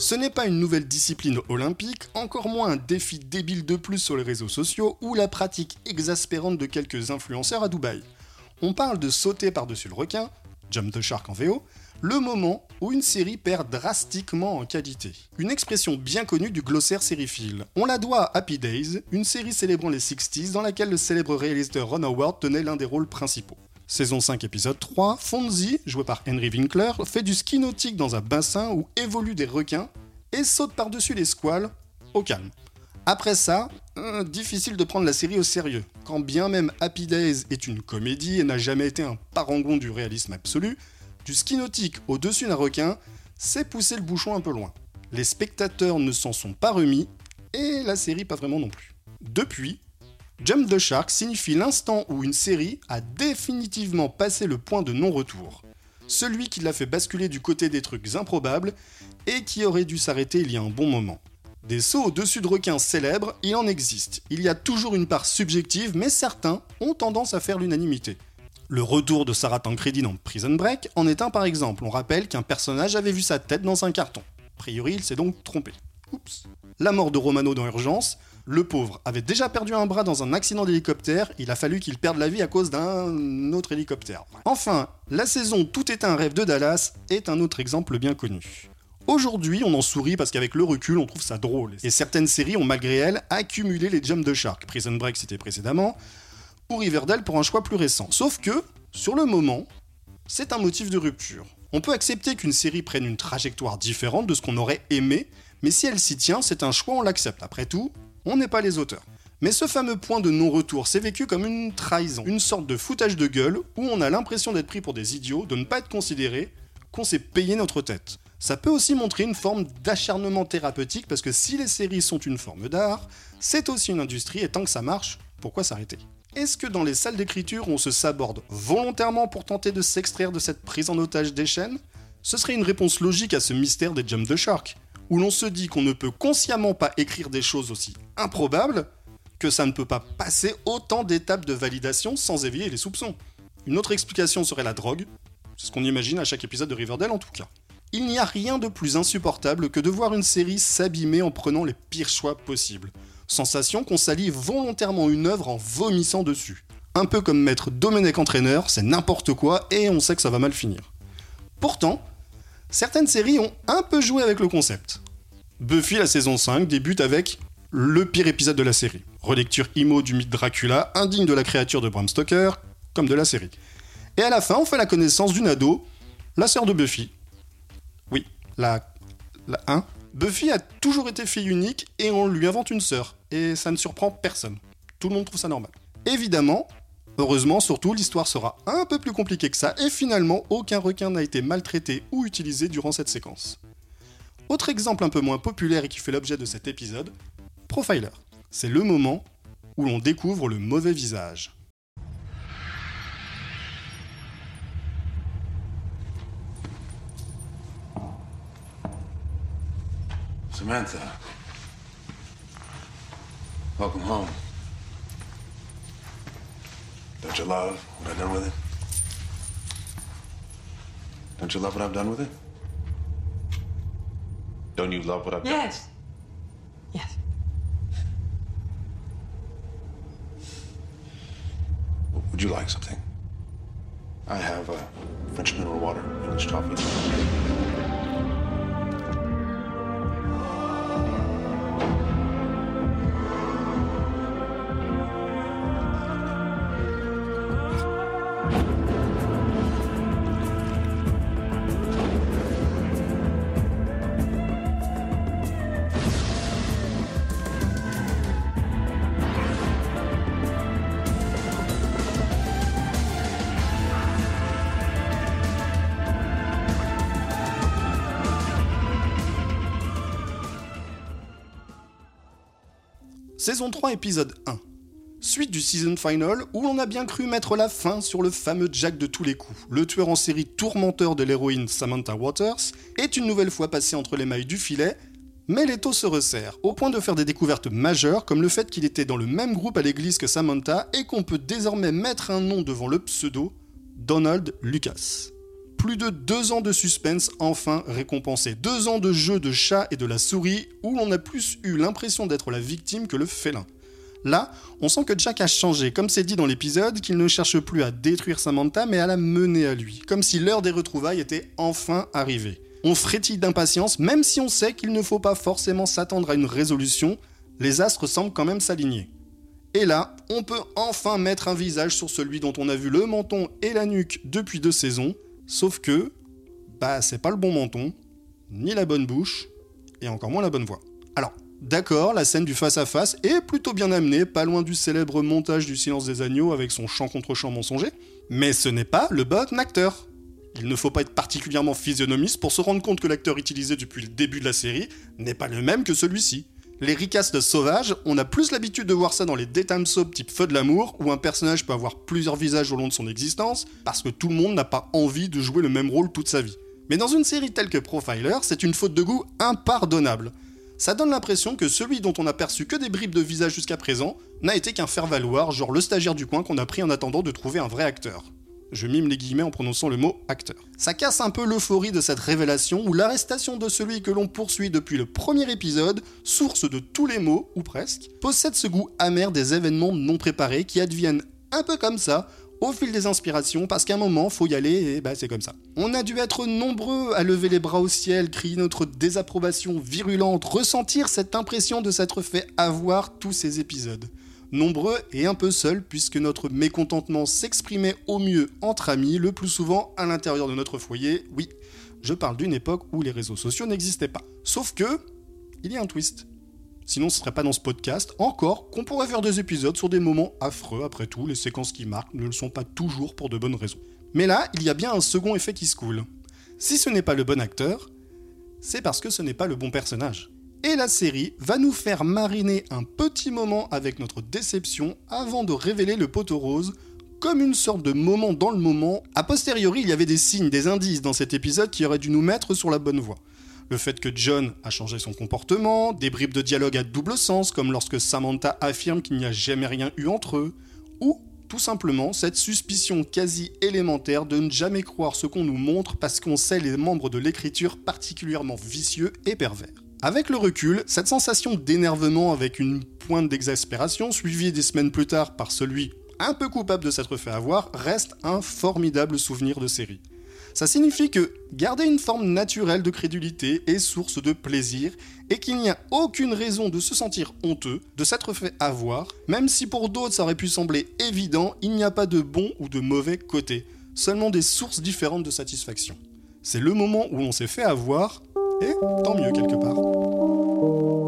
Ce n'est pas une nouvelle discipline olympique, encore moins un défi débile de plus sur les réseaux sociaux ou la pratique exaspérante de quelques influenceurs à Dubaï. On parle de sauter par-dessus le requin, jump the shark en VO, le moment où une série perd drastiquement en qualité. Une expression bien connue du glossaire sériephile. On la doit à Happy Days, une série célébrant les 60s dans laquelle le célèbre réalisateur Ron Howard tenait l'un des rôles principaux. Saison 5, épisode 3, Fonzie, joué par Henry Winkler, fait du ski nautique dans un bassin où évoluent des requins et saute par-dessus les squales au calme. Après ça, euh, difficile de prendre la série au sérieux. Quand bien même Happy Days est une comédie et n'a jamais été un parangon du réalisme absolu, du ski nautique au-dessus d'un requin, c'est pousser le bouchon un peu loin. Les spectateurs ne s'en sont pas remis, et la série pas vraiment non plus. Depuis, Jump the Shark signifie l'instant où une série a définitivement passé le point de non-retour. Celui qui l'a fait basculer du côté des trucs improbables et qui aurait dû s'arrêter il y a un bon moment. Des sauts au-dessus de requins célèbres, il en existe. Il y a toujours une part subjective, mais certains ont tendance à faire l'unanimité. Le retour de Sarah Tancredi dans Prison Break en est un par exemple. On rappelle qu'un personnage avait vu sa tête dans un carton. A priori, il s'est donc trompé. Oups. La mort de Romano dans Urgence, le pauvre avait déjà perdu un bras dans un accident d'hélicoptère, il a fallu qu'il perde la vie à cause d'un autre hélicoptère. Enfin, la saison Tout est un rêve de Dallas est un autre exemple bien connu. Aujourd'hui, on en sourit parce qu'avec le recul, on trouve ça drôle. Et certaines séries ont malgré elles accumulé les jumps de shark. Prison Break, c'était précédemment, ou Riverdale pour un choix plus récent. Sauf que, sur le moment, c'est un motif de rupture. On peut accepter qu'une série prenne une trajectoire différente de ce qu'on aurait aimé, mais si elle s'y tient, c'est un choix, on l'accepte. Après tout, on n'est pas les auteurs. Mais ce fameux point de non-retour s'est vécu comme une trahison, une sorte de foutage de gueule où on a l'impression d'être pris pour des idiots, de ne pas être considéré, qu'on s'est payé notre tête. Ça peut aussi montrer une forme d'acharnement thérapeutique parce que si les séries sont une forme d'art, c'est aussi une industrie et tant que ça marche, pourquoi s'arrêter? Est-ce que dans les salles d'écriture on se saborde volontairement pour tenter de s'extraire de cette prise en otage des chaînes? Ce serait une réponse logique à ce mystère des Jump the Shark où l'on se dit qu'on ne peut consciemment pas écrire des choses aussi improbables que ça ne peut pas passer autant d'étapes de validation sans éveiller les soupçons. Une autre explication serait la drogue, c'est ce qu'on imagine à chaque épisode de Riverdale en tout cas. Il n'y a rien de plus insupportable que de voir une série s'abîmer en prenant les pires choix possibles. Sensation qu'on salit volontairement une œuvre en vomissant dessus. Un peu comme mettre Domenech entraîneur, c'est n'importe quoi et on sait que ça va mal finir. Pourtant, certaines séries ont un peu joué avec le concept. Buffy, la saison 5, débute avec le pire épisode de la série. Relecture IMO du mythe Dracula, indigne de la créature de Bram Stoker, comme de la série. Et à la fin, on fait la connaissance d'une ado, la sœur de Buffy. Oui, la, la 1. Buffy a toujours été fille unique et on lui invente une sœur. Et ça ne surprend personne. Tout le monde trouve ça normal. Évidemment, Heureusement, surtout, l'histoire sera un peu plus compliquée que ça, et finalement, aucun requin n'a été maltraité ou utilisé durant cette séquence. Autre exemple un peu moins populaire et qui fait l'objet de cet épisode, Profiler. C'est le moment où l'on découvre le mauvais visage. Samantha. Welcome home. Don't you love what I've done with it? Don't you love what I've done with it? Don't you love what I've done? Yes. Yes. Would you like something? I have uh, French mineral water, English toffee. Saison 3, épisode 1. Suite du season final où l'on a bien cru mettre la fin sur le fameux Jack de tous les coups. Le tueur en série tourmenteur de l'héroïne Samantha Waters est une nouvelle fois passé entre les mailles du filet, mais l'étau se resserre, au point de faire des découvertes majeures comme le fait qu'il était dans le même groupe à l'église que Samantha et qu'on peut désormais mettre un nom devant le pseudo Donald Lucas. Plus de deux ans de suspense enfin récompensés. Deux ans de jeu de chat et de la souris où on a plus eu l'impression d'être la victime que le félin. Là, on sent que Jack a changé, comme c'est dit dans l'épisode, qu'il ne cherche plus à détruire Samantha mais à la mener à lui, comme si l'heure des retrouvailles était enfin arrivée. On frétille d'impatience, même si on sait qu'il ne faut pas forcément s'attendre à une résolution, les astres semblent quand même s'aligner. Et là, on peut enfin mettre un visage sur celui dont on a vu le menton et la nuque depuis deux saisons, sauf que, bah c'est pas le bon menton, ni la bonne bouche, et encore moins la bonne voix. Alors, D'accord, la scène du face-à-face est plutôt bien amenée, pas loin du célèbre montage du silence des agneaux avec son chant contre chant mensonger, mais ce n'est pas le bon acteur. Il ne faut pas être particulièrement physionomiste pour se rendre compte que l'acteur utilisé depuis le début de la série n'est pas le même que celui-ci. Les recastes sauvages, on a plus l'habitude de voir ça dans les daytime soap type Feu de l'amour, où un personnage peut avoir plusieurs visages au long de son existence, parce que tout le monde n'a pas envie de jouer le même rôle toute sa vie. Mais dans une série telle que Profiler, c'est une faute de goût impardonnable ça donne l'impression que celui dont on a perçu que des bribes de visage jusqu'à présent n'a été qu'un faire-valoir, genre le stagiaire du coin qu'on a pris en attendant de trouver un vrai acteur. Je mime les guillemets en prononçant le mot acteur. Ça casse un peu l'euphorie de cette révélation où l'arrestation de celui que l'on poursuit depuis le premier épisode, source de tous les mots, ou presque, possède ce goût amer des événements non préparés qui adviennent un peu comme ça au fil des inspirations, parce qu'à un moment, faut y aller, et bah c'est comme ça. On a dû être nombreux à lever les bras au ciel, crier notre désapprobation virulente, ressentir cette impression de s'être fait avoir tous ces épisodes. Nombreux et un peu seuls, puisque notre mécontentement s'exprimait au mieux entre amis, le plus souvent à l'intérieur de notre foyer. Oui, je parle d'une époque où les réseaux sociaux n'existaient pas. Sauf que, il y a un twist. Sinon, ce serait pas dans ce podcast. Encore qu'on pourrait faire des épisodes sur des moments affreux. Après tout, les séquences qui marquent ne le sont pas toujours pour de bonnes raisons. Mais là, il y a bien un second effet qui se coule. Si ce n'est pas le bon acteur, c'est parce que ce n'est pas le bon personnage. Et la série va nous faire mariner un petit moment avec notre déception avant de révéler le poteau rose comme une sorte de moment dans le moment. A posteriori, il y avait des signes, des indices dans cet épisode qui auraient dû nous mettre sur la bonne voie le fait que John a changé son comportement, des bribes de dialogue à double sens, comme lorsque Samantha affirme qu'il n'y a jamais rien eu entre eux, ou tout simplement cette suspicion quasi élémentaire de ne jamais croire ce qu'on nous montre parce qu'on sait les membres de l'écriture particulièrement vicieux et pervers. Avec le recul, cette sensation d'énervement avec une pointe d'exaspération, suivie des semaines plus tard par celui un peu coupable de s'être fait avoir, reste un formidable souvenir de série. Ça signifie que garder une forme naturelle de crédulité est source de plaisir et qu'il n'y a aucune raison de se sentir honteux, de s'être fait avoir, même si pour d'autres ça aurait pu sembler évident, il n'y a pas de bon ou de mauvais côté, seulement des sources différentes de satisfaction. C'est le moment où on s'est fait avoir, et tant mieux quelque part.